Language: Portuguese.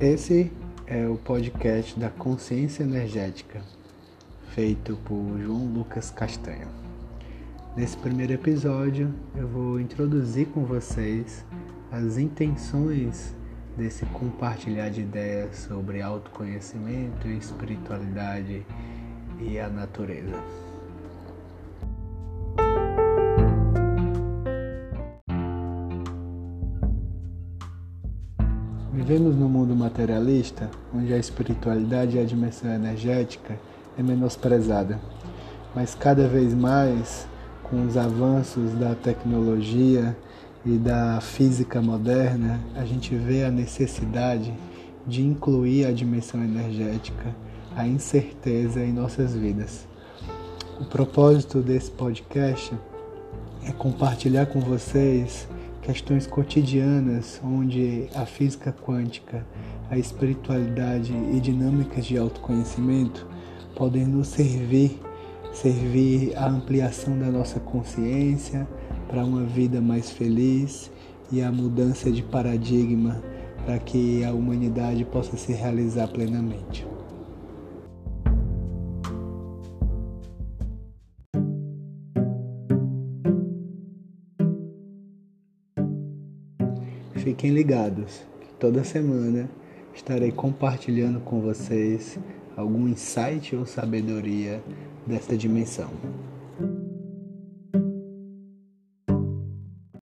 Esse é o podcast da Consciência Energética, feito por João Lucas Castanho. Nesse primeiro episódio, eu vou introduzir com vocês as intenções desse compartilhar de ideias sobre autoconhecimento, espiritualidade e a natureza. Vivemos no mundo materialista, onde a espiritualidade e a dimensão energética é menosprezada. Mas cada vez mais, com os avanços da tecnologia e da física moderna, a gente vê a necessidade de incluir a dimensão energética, a incerteza em nossas vidas. O propósito desse podcast é compartilhar com vocês questões cotidianas onde a física quântica, a espiritualidade e dinâmicas de autoconhecimento podem nos servir, servir à ampliação da nossa consciência para uma vida mais feliz e a mudança de paradigma para que a humanidade possa se realizar plenamente. Fiquem ligados que toda semana estarei compartilhando com vocês algum insight ou sabedoria dessa dimensão.